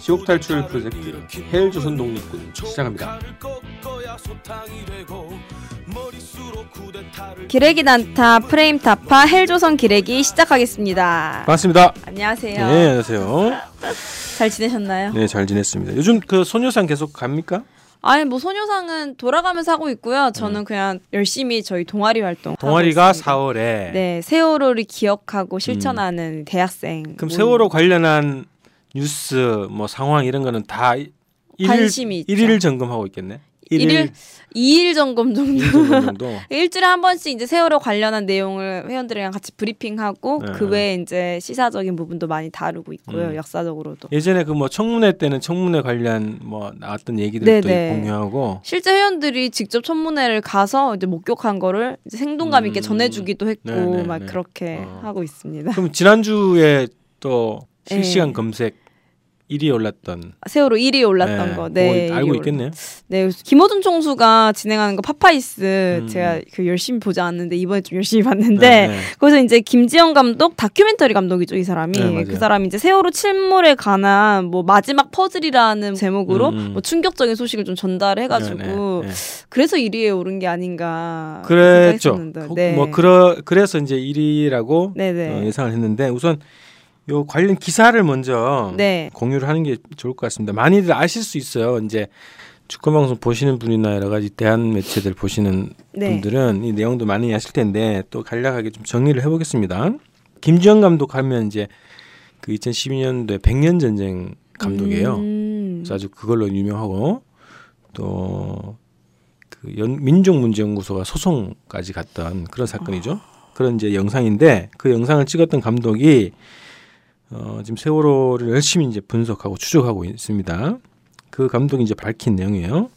지옥 탈출 프로젝트 헬조선 독립군 시작합니다. 기레기 난타 프레임 타파 헬 조선 기레기 시작하겠습니다. 반갑습니다. 안녕하세요. 네, 안녕하세요. 잘 지내셨나요? 네, 잘 지냈습니다. 요즘 그 소녀상 계속 갑니까? 아니 뭐 소녀상은 돌아가면서 하고 있고요. 저는 그냥 열심히 저희 동아리 활동. 음. 동아리가 하고 있습니다. 4월에 네 세월호를 기억하고 실천하는 대학생. 그럼 모임. 세월호 관련한 뉴스 뭐 상황 이런 거는 다 관심이 있죠. 일일 점검하고 있겠네. 일일 2일 점검 정도. 일일 점검 정도. 일주일에 한 번씩 이제 세월호 관련한 내용을 회원들이랑 같이 브리핑하고 네. 그 외에 이제 시사적인 부분도 많이 다루고 있고요. 음. 역사적으로도. 예전에 그 뭐 청문회 때는 청문회 관련 뭐 나왔던 얘기들도 네네. 공유하고 실제 회원들이 직접 청문회를 가서 이제 목격한 거를 이제 생동감 있게 음. 전해 주기도 했고 네네네. 막 그렇게 어. 하고 있습니다. 그럼 지난주에 또 실시간 네. 검색 1위 올랐던 세월호 1위 올랐던 네, 거, 네, 그거 알고 있겠네요. 네, 김어준 총수가 진행하는 거 파파이스 음. 제가 그 열심히 보지 않는데 이번에 좀 열심히 봤는데 네, 네. 거기서 이제 김지영 감독 다큐멘터리 감독이죠 이 사람이 네. 그 사람이 이제 세월호 침몰에 관한 뭐 마지막 퍼즐이라는 제목으로 음, 음. 뭐 충격적인 소식을 좀 전달해 가지고 네, 네, 네. 그래서 1위에 오른 게 아닌가 그랬죠. 그- 네. 뭐 그러 그래서 이제 1위라고 네네. 어, 예상을 했는데 우선 요 관련 기사를 먼저 네. 공유를 하는 게 좋을 것 같습니다. 많이들 아실 수 있어요. 이제 축구 방송 보시는 분이나 여러 가지 대한 매체들 보시는 네. 분들은 이 내용도 많이 아실 텐데 또 간략하게 좀 정리를 해보겠습니다. 김지영 감독 하면 이제 그 2012년도에 백년 전쟁 감독이에요. 음. 그래서 아주 그걸로 유명하고 또그 민족문제연구소가 소송까지 갔던 그런 사건이죠. 그런 이제 영상인데 그 영상을 찍었던 감독이 어, 지금 세월호를 열심히 이제 분석하고 추적하고 있습니다. 그 감독이 이제 밝힌 내용이에요.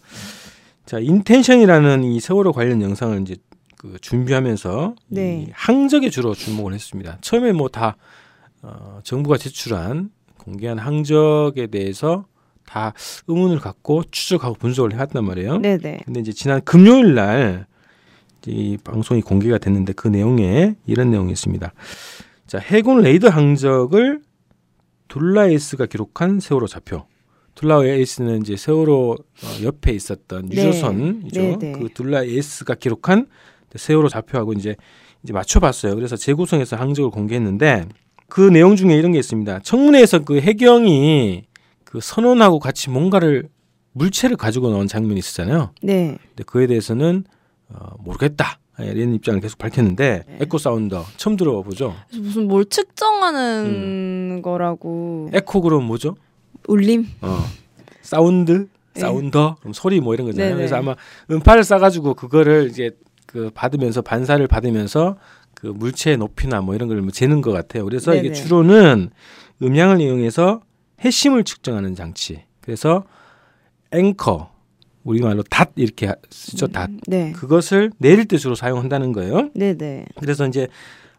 자, 인텐션이라는 이 세월호 관련 영상을 이제 그 준비하면서 네. 이 항적에 주로 주목을 했습니다. 처음에 뭐 다 어, 정부가 제출한 공개한 항적에 대해서 다 의문을 갖고 추적하고 분석을 해왔단 말이에요. 네네. 근데 이제 지난 금요일 날 이 방송이 공개가 됐는데 그 내용에 이런 내용이 있습니다. 자, 해군 레이더 항적을 둘라 에이스가 기록한 세월호 좌표. 둘라 에이스는 이제 세월호 어, 옆에 있었던 네. 유조선이죠. 네, 네. 그 둘라 에이스가 기록한 세월호 좌표하고 이제 이제 맞춰봤어요. 그래서 재구성해서 항적을 공개했는데 그 내용 중에 이런 게 있습니다. 청문회에서 그 해경이 그 선원하고 같이 뭔가를 물체를 가지고 나온 장면이 있었잖아요. 네. 근데 그에 대해서는 어, 모르겠다 이런 입장을 계속 밝혔는데 네. echo sounder 처음 들어보죠. 무슨 뭘 측정하는 거라고 에코 그럼 뭐죠? 울림? 어, 사운드, 네. sounder, 그럼 소리 뭐 이런 거잖아요. 네네. 그래서 아마 음파를 쏴가지고 그거를 이제 그 받으면서 반사를 받으면서 그 물체의 높이나 뭐 이런 걸 뭐 재는 것 같아요. 그래서 이게 네네. 주로는 음향을 이용해서 해심을 측정하는 장치. 그래서 앵커 우리말로 닷 이렇게 쓰죠. 닷. 네. 그것을 내릴 때 주로 사용한다는 거예요. 네 네. 그래서 이제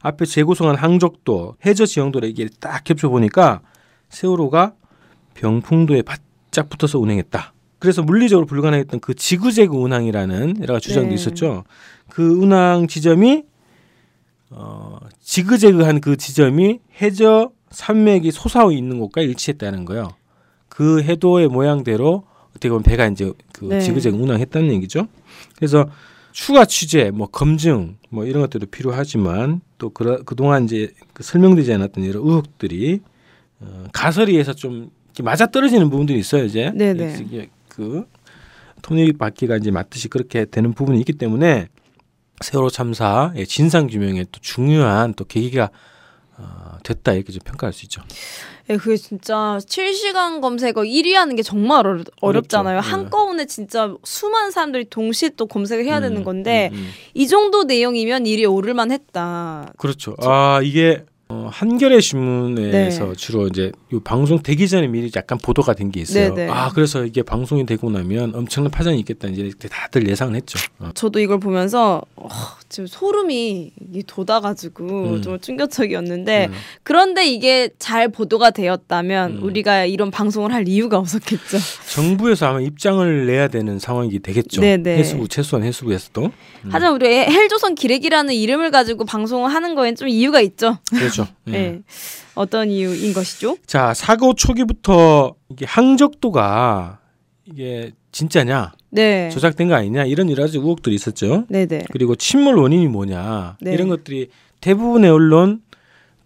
앞에 재구성한 항적도 해저 지형도를 이게 딱 겹쳐 보니까 세월호가 병풍도에 바짝 붙어서 운행했다. 그래서 물리적으로 불가능했던 그 지그재그 운항이라는 여러 가지 주장도 네. 있었죠. 그 운항 지점이 어, 지그재그한 그 지점이 해저 산맥이 솟아오 있는 곳과 일치했다는 거예요. 그 해도의 모양대로 어떻게 보면 배가 이제 그 네. 지그재그 운항했다는 얘기죠. 그래서 추가 취재, 뭐 검증, 뭐 이런 것들도 필요하지만 또 그, 그동안 이제 그 설명되지 않았던 이런 의혹들이 어, 가설이에서 좀 맞아 떨어지는 부분들이 있어요 이제. 네네. 이게 그 톱니바퀴가 이제 맞듯이 그렇게 되는 부분이 있기 때문에 세월호 참사의 진상 규명에 또 중요한 또 계기가 어, 됐다 이렇게 좀 평가할 수 있죠. 예, 그게 진짜 실시간 검색어 1위 하는 게 정말 어렵, 어렵잖아요. 어렵죠. 네. 한꺼번에 진짜 수많은 사람들이 동시에 또 검색을 해야 되는 음, 건데 음, 음. 이 정도 내용이면 1위에 오를만 했다. 그렇죠. 아 이게 어, 한겨레 신문에서 네. 주로 이제 요 방송 되기 전에 미리 약간 보도가 된 게 있어요. 네네. 아 그래서 이게 방송이 되고 나면 엄청난 파장이 있겠다 이제 다들 예상을 했죠. 어. 저도 이걸 보면서 어, 지금 소름이 돋아가지고 음. 좀 충격적이었는데 음. 그런데 이게 잘 보도가 되었다면 음. 우리가 이런 방송을 할 이유가 없었겠죠. 정부에서 아마 입장을 내야 되는 상황이 되겠죠. 네네. 해수부 최소한 해수부에서도 음. 하지만 우리 헬조선 기레기라는 이름을 가지고 방송을 하는 거엔 좀 이유가 있죠. 그렇죠. 음. 네. 어떤 이유인 것이죠? 자 사고 초기부터 이게 항적도가 이게 진짜냐 네. 조작된 거 아니냐 이런 여러 가지 의혹들이 있었죠. 네네. 그리고 침몰 원인이 뭐냐 네. 이런 것들이 대부분의 언론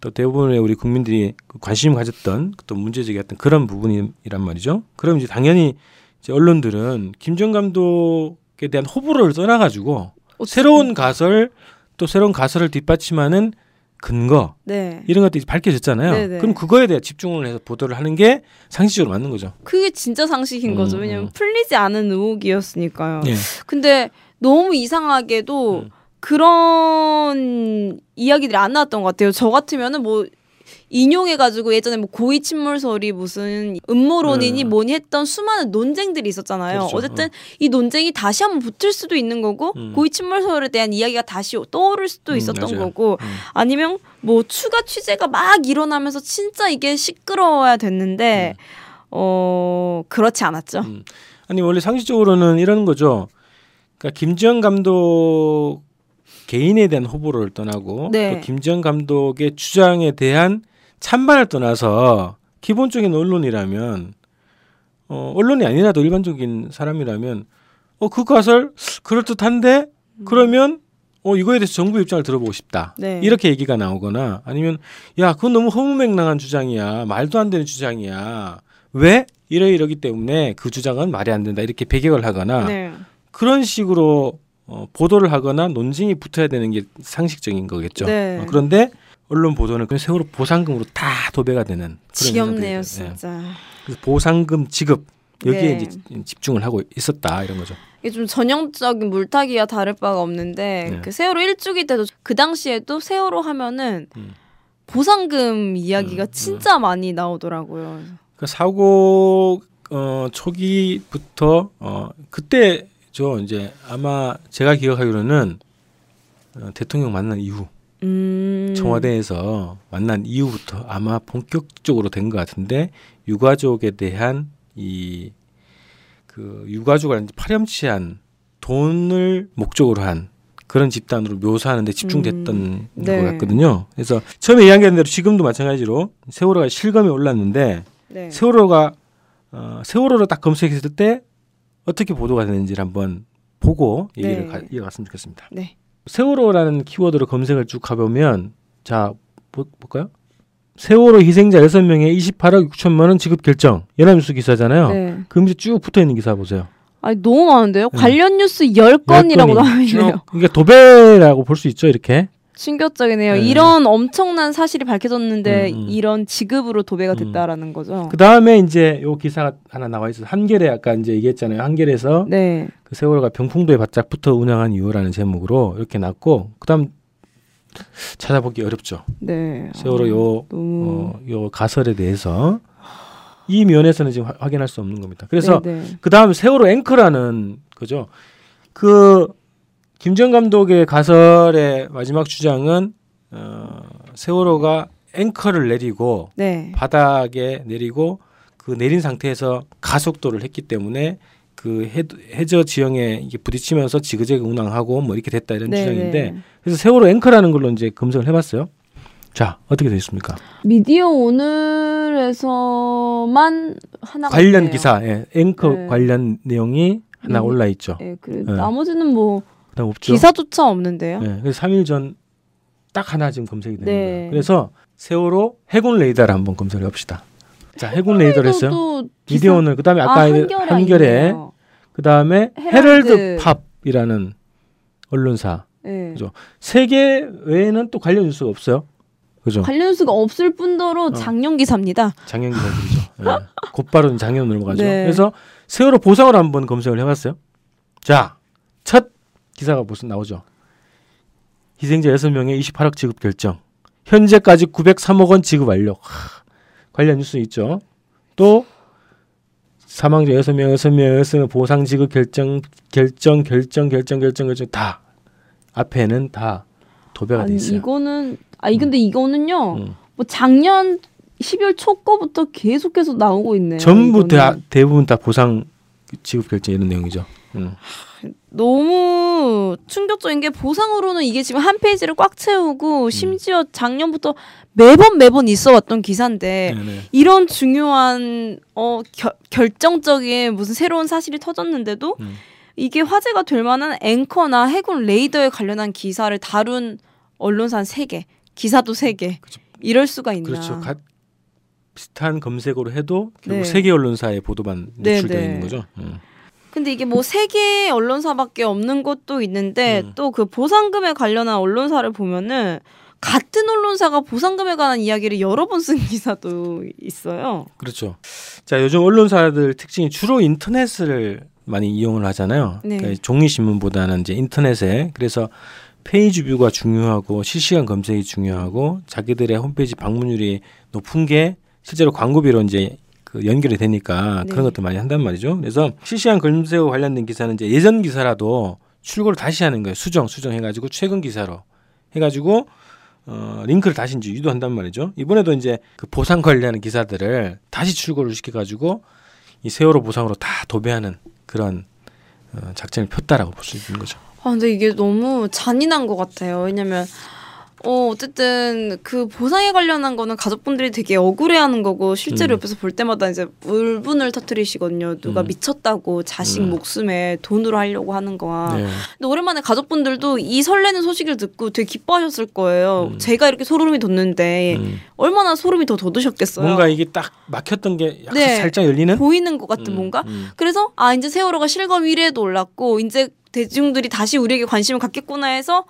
또 대부분의 우리 국민들이 그 관심 가졌던 또 문제제기했던 그런 부분이란 말이죠. 그럼 이제 당연히 이제 언론들은 김정 감독에 대한 호불호를 떠나가지고 어, 새로운 가설 또 새로운 가설을 뒷받침하는 근거 네. 이런 것들이 밝혀졌잖아요. 네네. 그럼 그거에 대해 집중을 해서 보도를 하는 게 상식적으로 맞는 거죠. 그게 진짜 상식인 음, 거죠. 음. 왜냐면 풀리지 않은 의혹이었으니까요. 예. 근데 너무 이상하게도 음. 그런 이야기들이 안 나왔던 것 같아요. 저 같으면은 뭐 인용해가지고 예전에 뭐 고위 침몰 설이 무슨 음모론이니 네. 뭐니 했던 수많은 논쟁들이 있었잖아요. 그렇죠. 어쨌든 이 논쟁이 다시 한번 붙을 수도 있는 거고 음. 고위 침몰 설에 대한 이야기가 다시 떠오를 수도 음, 있었던 맞아요. 거고 음. 아니면 뭐 추가 취재가 막 일어나면서 진짜 이게 시끄러워야 됐는데 어 그렇지 않았죠. 음. 아니 원래 상식적으로는 이런 거죠. 그러니까 김지영 감독 개인에 대한 호불호를 떠나고 네. 또 김지영 감독의 주장에 대한 찬반을 떠나서 기본적인 언론이라면 어, 언론이 아니라도 일반적인 사람이라면 어그 가설 그럴 듯한데 그러면 어 이거에 대해서 정부 입장을 들어보고 싶다. 네. 이렇게 얘기가 나오거나 아니면 야 그건 너무 허무맹랑한 주장이야 말도 안 되는 주장이야 왜 이러 이러기 때문에 그 주장은 말이 안 된다 이렇게 배격을 하거나 네. 그런 식으로 어, 보도를 하거나 논쟁이 붙어야 되는 게 상식적인 거겠죠. 네. 어, 그런데 언론 보도는 그 세월호 보상금으로 다 도배가 되는 지겹네요, 현상들이 진짜. 예. 그래서 보상금 지급 여기에 네. 이제 집중을 하고 있었다 이런 거죠. 이게 좀 전형적인 물타기와 다를 바가 없는데 네. 그 세월호 일주기 때도 그 당시에도 세월호 하면은 음. 보상금 이야기가 음, 진짜 많이 나오더라고요. 그 사고 어, 초기부터 어, 그때 저 이제 아마 제가 기억하기로는 어, 대통령 만난 이후 음. 청와대에서 만난 이후부터 아마 본격적으로 된 것 같은데 유가족에 대한 이 그 유가족을 파렴치한 돈을 목적으로 한 그런 집단으로 묘사하는데 집중됐던 음, 네. 것 같거든요. 그래서 처음에 이야기한 대로 지금도 마찬가지로 세월호가 실검에 올랐는데 네. 세월호가 어, 세월호를 딱 검색했을 때 어떻게 보도가 되는지를 한번 보고 얘기를 네. 가, 이어갔으면 좋겠습니다. 네. 세월호라는 키워드로 검색을 쭉 가보면 자 보, 볼까요? 세월호 희생자 6명의 28억 6천만 원 지급 결정 연합뉴스 기사잖아요. 네. 그 밑에 쭉 붙어 있는 기사 보세요. 아니 너무 많은데요. 네. 관련 뉴스 10건이라고 나와 있네요. 쭉 이게 도배라고 볼 수 있죠, 이렇게. 충격적이네요. 네. 이런 엄청난 사실이 밝혀졌는데 음, 음. 이런 지급으로 도배가 음. 됐다라는 거죠. 그 다음에 이제 요 기사가 하나 나와 있어요. 한겨레 아까 이제 얘기했잖아요. 한겨레에서 네. 그 세월호가 병풍도에 바짝 붙어 운항한 이유라는 제목으로 이렇게 났고 그다음 찾아보기 어렵죠. 네. 세월호 아, 요, 너무 어, 요 가설에 대해서 이 면에서는 지금 화- 확인할 수 없는 겁니다. 그래서 네, 네. 그 다음 세월호 앵커라는 거죠. 그 김정 감독의 가설의 마지막 주장은 어, 세월호가 앵커를 내리고 네. 바닥에 내리고 그 내린 상태에서 가속도를 했기 때문에 그 해, 해저 지형에 이게 부딪히면서 지그재그 운항하고 뭐 이렇게 됐다 이런 네, 주장인데 네. 그래서 세월호 앵커라는 걸로 이제 검색을 해봤어요. 자 어떻게 되겠습니까? 미디어 오늘에서만 하나 관련 기사, 예, 앵커 네. 관련 내용이 하나 음, 올라 있죠. 예, 그 네. 나머지는 뭐 그다음 없죠. 기사조차 없는데요. 예, 그래서 3일 전 딱 하나 지금 검색이 되는 네. 거예요. 그래서 세월호 해군 레이더를 한번 검색을 해봅시다. 자 해군 레이더를 했어요. 또 기사- 미디어 오늘 그다음에 아까 아, 한겨레 있네요. 그다음에 헤럴드. 팝이라는 언론사 예. 그죠. 세계 외에는 또 관련 뉴스가 없어요. 그죠? 관련 뉴스가 없을 뿐더러 어. 작년 기사입니다. 작년 기사들이죠. 예. 곧바로 작년 넘어가죠. 네. 그래서 세월호 보상을 한번 검색을 해봤어요. 자, 첫 기사가 무슨 나오죠? 희생자 6명의 28억 지급 결정. 현재까지 903억 원 지급 완료. 하, 관련 뉴스 있죠. 또 사망자 6명, 6명, 6명 보상 지급 결정, 결정, 결정, 결정, 결정, 결정 다 앞에는 다 도배가 돼 있어요. 이거는 아니 근데 이거는요. 음. 뭐 작년 12월 초 거부터 계속해서 나오고 있네요. 전부 이거는. 다 대부분 다 보상 지급 결제 이런 내용이죠. 음. 너무 충격적인 게 보상으로는 이게 지금 한 페이지를 꽉 음. 채우고 심지어 작년부터 매번 매번 있어 왔던 기사인데 네, 네. 이런 중요한 어 결, 결정적인 무슨 새로운 사실이 터졌는데도 음. 이게 화제가 될 만한 앵커나 해군 레이더에 관련한 기사를 다룬 언론사 한 3개, 기사도 3개. 이럴 수가 있나. 그렇죠. 가, 비슷한 검색어로 해도 결국 네. 세계 언론사의 보도만 네, 노출되어 네. 있는 거죠. 음. 근데 이게 뭐 세개 언론사밖에 없는 것도 있는데 음. 또그 보상금에 관련한 언론사를 보면은 같은 언론사가 보상금에 관한 이야기를 여러 번 쓴 기사도 있어요. 그렇죠. 자 요즘 언론사들 특징이 주로 인터넷을 많이 이용을 하잖아요. 네. 그러니까 종이 신문보다는 이제 인터넷에 그래서 page view가 중요하고 실시간 검색이 중요하고 자기들의 홈페이지 방문율이 높은 게 실제로 광고비로 이제 그 연결이 되니까 네. 그런 것도 많이 한단 말이죠. 그래서 실시간 검색과 관련된 기사는 이제 예전 기사라도 출고를 다시 하는 거예요. 수정 수정해 가지고 최근 기사로 해 가지고 어, 링크를 다시 이제 유도한단 말이죠. 이번에도 이제 그 보상 관리하는 기사들을 다시 출고를 시켜가지고 이 세월호 보상으로 다 도배하는 그런 어, 작전을 폈다라고 볼 수 있는 거죠. 아 근데 이게 너무 잔인한 것 같아요. 왜냐면 어 어쨌든 그 보상에 관련한 거는 가족분들이 되게 억울해하는 거고 실제로 음. 옆에서 볼 때마다 이제 울분을 터뜨리시거든요. 누가 음. 미쳤다고 자식 음. 목숨에 돈으로 하려고 하는 거야. 네. 근데 오랜만에 가족분들도 이 설레는 소식을 듣고 되게 기뻐하셨을 거예요. 음. 제가 이렇게 소름이 돋는데 음. 얼마나 소름이 더 돋으셨겠어요. 뭔가 이게 딱 막혔던 게 약간 네. 살짝 열리는 보이는 것 같은 음, 뭔가. 음. 그래서 아 이제 세월호가 실검 1위에도 올랐고 이제 대중들이 다시 우리에게 관심을 갖겠구나 해서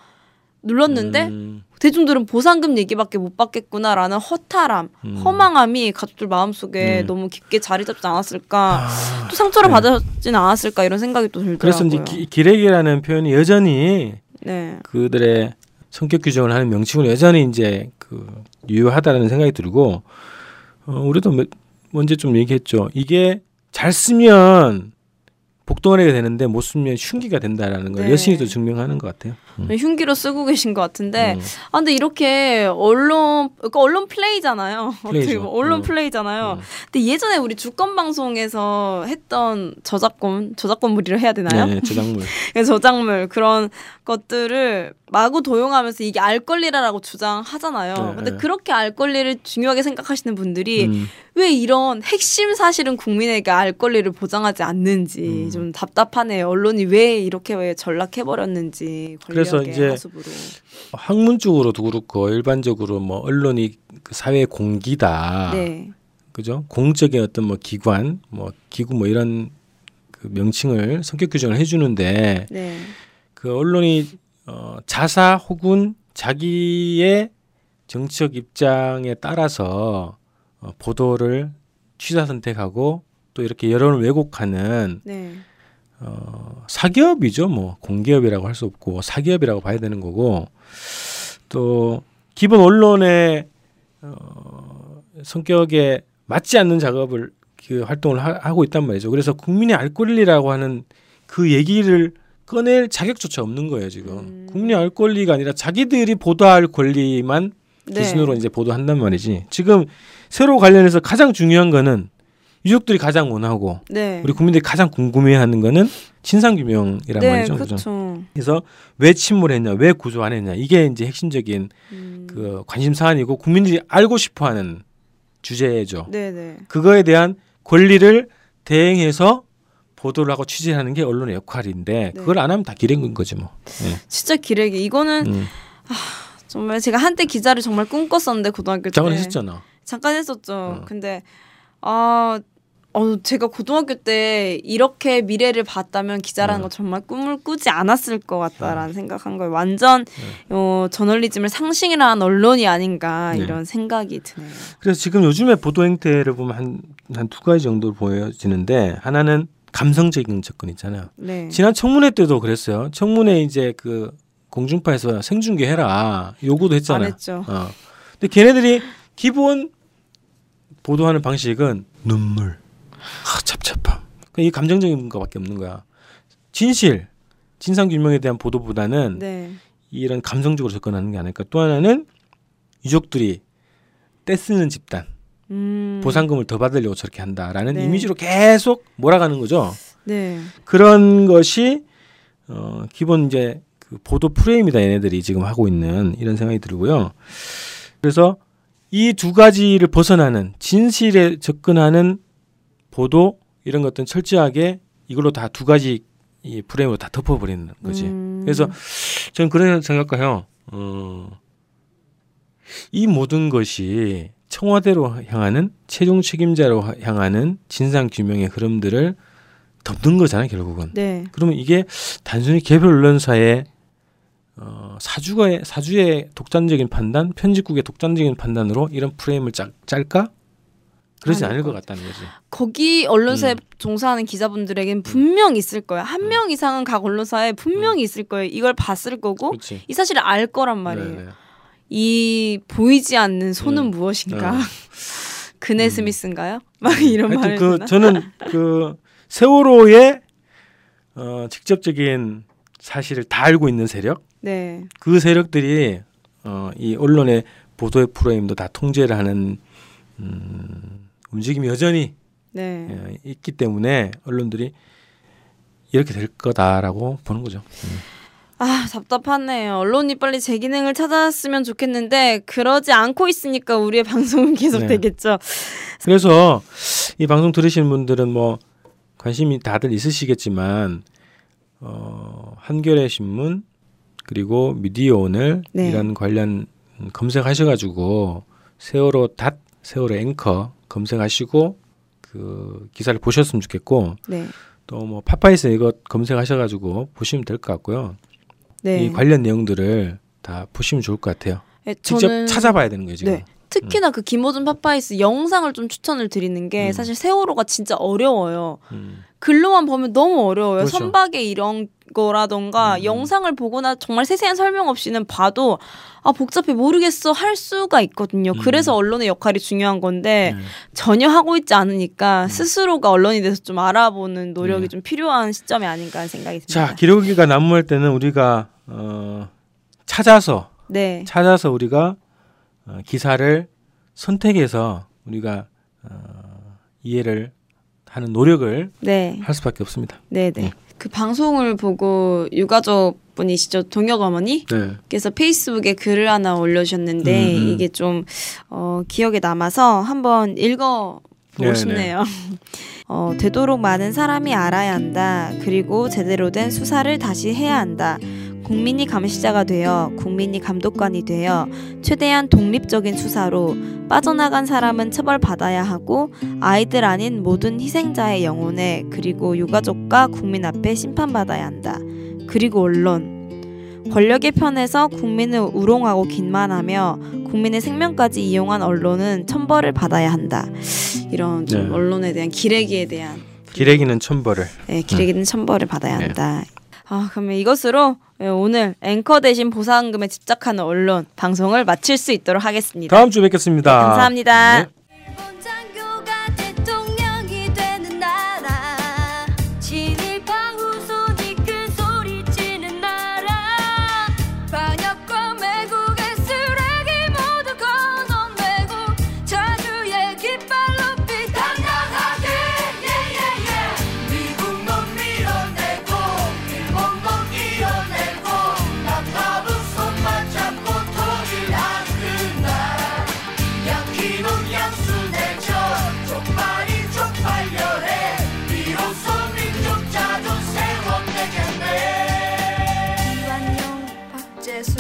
눌렀는데 음, 대중들은 보상금 얘기밖에 못 받겠구나라는 허탈함, 음. 허망함이 가족들 마음속에 음. 너무 깊게 자리 잡지 않았을까. 아, 또 상처를 네. 받았지는 않았을까 이런 생각이 또 들더라고요. 그래서 이제 기, 기레기라는 표현이 여전히 네. 그들의 성격 규정을 하는 명칭으로 여전히 이제 그 유효하다는 생각이 들고 어, 우리도 몇- 먼저 좀 얘기했죠. 이게 잘 쓰면 복덩어리가 되는데 못 쓰면 흉기가 된다라는 걸 네. 여신이 또 증명하는 것 같아요. 음. 흉기로 쓰고 계신 것 같은데 음. 아 근데 이렇게 언론 그러니까 언론 플레이잖아요. 어떻게. 보면 언론 음. 플레이잖아요. 음. 근데 예전에 우리 주권 방송에서 했던 저작권 저작권물이라 해야 되나요? 네, 저작물. 저작물 그런 것들을 마구 도용하면서 이게 알 권리라고 주장하잖아요. 네, 근데 네. 그렇게 알 권리를 중요하게 생각하시는 분들이 음. 왜 이런 핵심 사실은 국민에게 알 권리를 보장하지 않는지 음. 좀 답답하네요. 언론이 왜 이렇게 왜 전락해 버렸는지 그래서 이제 하수부로. 학문 쪽으로도 그렇고 일반적으로 뭐 언론이 그 사회 공기다. 네. 그죠? 공적인 어떤 뭐 기관, 뭐 기구 뭐 이런 그 명칭을 성격 규정을 해 주는데 네. 그 언론이 어, 자사 혹은 자기의 정치적 입장에 따라서 어, 보도를 취사 선택하고 또 이렇게 여론을 왜곡하는 네. 어, 사기업이죠. 뭐 공기업이라고 할 수 없고 사기업이라고 봐야 되는 거고 또 기본 언론의 어, 성격에 맞지 않는 작업을 그 활동을 하, 하고 있단 말이죠. 그래서 국민의 알 권리라고 하는 그 얘기를 꺼낼 자격조차 없는 거예요 지금. 음. 국민의 알 권리가 아니라 자기들이 보도할 권리만 네. 기준으로 이제 보도한단 말이지. 지금 새로 관련해서 가장 중요한 거는 유족들이 가장 원하고 네. 우리 국민들이 가장 궁금해하는 거는 진상 규명이란 네, 말이죠. 그렇죠. 그죠? 그래서 왜 침몰했냐, 왜 구조 안 했냐 이게 이제 핵심적인 음. 그 관심 사안이고 국민들이 알고 싶어하는 주제죠. 네, 네. 그거에 대한 권리를 대행해서 보도를 하고 취재하는 게 언론의 역할인데 네. 그걸 안 하면 다 기레인 거지 뭐. 예. 진짜 기레기. 이거는 음. 정말 제가 한때 기자를 정말 꿈꿨었는데 고등학교 때. 잠깐 했었잖아. 잠깐 했었죠. 어. 근데 아 어, 제가 고등학교 때 이렇게 미래를 봤다면 기자라는 어. 거 정말 꿈을 꾸지 않았을 것 같다라는 생각한 거예요. 완전 어, 저널리즘을 상징이라 한 언론이 아닌가 네. 이런 생각이 드네요. 그래서 지금 요즘에 보도 행태를 보면 한 한 두 가지 정도 보여지는데 하나는 감성적인 접근 있잖아요. 네. 지난 청문회 때도 그랬어요. 청문회 이제 그 공중파에서 생중계 해라 요구도 안 했잖아요. 했죠. 어. 근데 걔네들이 기본 보도하는 방식은 눈물, 아, 찹찹함. 그이 감정적인 거밖에 없는 거야. 진실, 진상 규명에 대한 보도보다는 네. 이런 감성적으로 접근하는 게 아닐까. 또 하나는 유족들이 떼쓰는 집단 음. 보상금을 더 받으려고 저렇게 한다라는 네. 이미지로 계속 몰아가는 거죠. 네. 그런 것이 어 기본 이제 그 보도 프레임이다 얘네들이 지금 하고 있는 이런 생각이 들고요. 그래서 이 두 가지를 벗어나는 진실에 접근하는 보도 이런 것들은 철저하게 이걸로 다 두 가지 이 프레임으로 다 덮어버리는 거지. 음. 그래서 저는 그런 생각가요. 어, 이 모든 것이 청와대로 향하는 최종 책임자로 향하는 진상 규명의 흐름들을 덮는 거잖아요, 결국은. 네. 그러면 이게 단순히 개별 언론사의 어, 사주의 사주의 독단적인 판단, 편집국의 독단적인 판단으로 이런 프레임을 짤, 짤까? 그러지 아닐 않을 것것 같다는 거지. 거기 언론사에 음. 종사하는 기자분들에겐 분명 있을 거예요. 한명 이상은 각 언론사에 분명히 있을 거예요. 이걸 봤을 거고 그렇지. 이 사실을 알 거란 말이에요. 네, 네. 이 보이지 않는 손은 음. 무엇인가? 어. 그네 음. 스미스인가요? 막 이런 말을 그? 저는 그 세월호의 어, 직접적인 사실을 다 알고 있는 세력, 네. 그 세력들이 어, 이 언론의 보도의 프레임도 다 통제를 하는 음, 움직임이 여전히 네. 예, 있기 때문에 언론들이 이렇게 될 거다라고 보는 거죠. 음. 아 답답하네요. 언론이 빨리 제 기능을 찾았으면 좋겠는데 그러지 않고 있으니까 우리의 방송은 계속 네. 되겠죠. 그래서 이 방송 들으시는 분들은 뭐 관심이 다들 있으시겠지만 어, 한겨레 신문 그리고 미디어 오늘 네. 이런 관련 검색하셔가지고 세월호 닷 세월호 앵커 검색하시고 그 기사를 보셨으면 좋겠고 네. 또뭐 파파이스 이거 검색하셔가지고 보시면 될 것 같고요. 네. 이 관련 내용들을 다 보시면 좋을 것 같아요. 네, 직접 찾아봐야 되는 거예요 지금. 네. 특히나 그 김어준 파파이스 영상을 좀 추천을 드리는 게 음. 사실 세월호가 진짜 어려워요. 음. 글로만 보면 너무 어려워요. 그렇죠. 선박에 이런 거라던가 음. 영상을 보거나 정말 세세한 설명 없이는 봐도 아 복잡해 모르겠어 할 수가 있거든요. 음. 그래서 언론의 역할이 중요한 건데 네. 전혀 하고 있지 않으니까 음. 스스로가 언론이 돼서 좀 알아보는 노력이 네. 좀 필요한 시점이 아닌가 하는 생각이 듭니다. 자 기록이가 난무할 때는 우리가 어, 찾아서 네. 찾아서 우리가 어, 기사를 선택해서 우리가 어, 이해를 하는 노력을 네. 할 수밖에 없습니다. 네, 네. 그 방송을 보고 유가족 분이시죠. 동혁 어머니 네. 께서 페이스북에 글을 하나 올려주셨는데 음, 음. 이게 좀 어, 기억에 남아서 한번 읽어 보고 네네. 싶네요. 어, 되도록 많은 사람이 알아야 한다. 그리고 제대로 된 수사를 다시 해야 한다. 국민이 감시자가 되어 국민이 감독관이 되어 최대한 독립적인 수사로 빠져나간 사람은 처벌받아야 하고 아이들 아닌 모든 희생자의 영혼에 그리고 유가족과 국민 앞에 심판받아야 한다. 그리고 언론 권력의 편에서 국민을 우롱하고 긴만하며 국민의 생명까지 이용한 언론은 천벌을 받아야 한다. 이런 좀 네. 언론에 대한 기레기에 대한 기레기는 천벌을. 네, 기레기는 천벌을 받아야 네. 한다. 아, 그러면 이것으로 예, 오늘 앵커 대신 보상금에 집착하는 언론 방송을 마칠 수 있도록 하겠습니다. 다음 주에 뵙겠습니다. 네, 감사합니다. 네.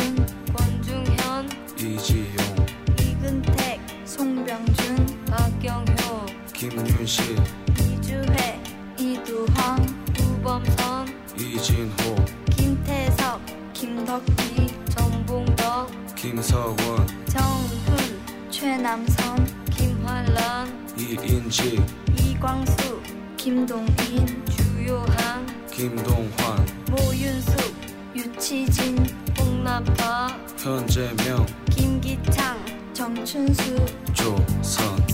박재순 권중현 이지용, 이근택 송병준 박경효 김윤실, 이주혜 이두황 우범선 이진호, 김태석 김덕기 정봉덕 김서원, 정훈 최남선 김환란 이인지, 이광수 김동인 주요한 김동환, 모윤숙 유치진 홍 나파 현재명, 김기창 정춘수 조선.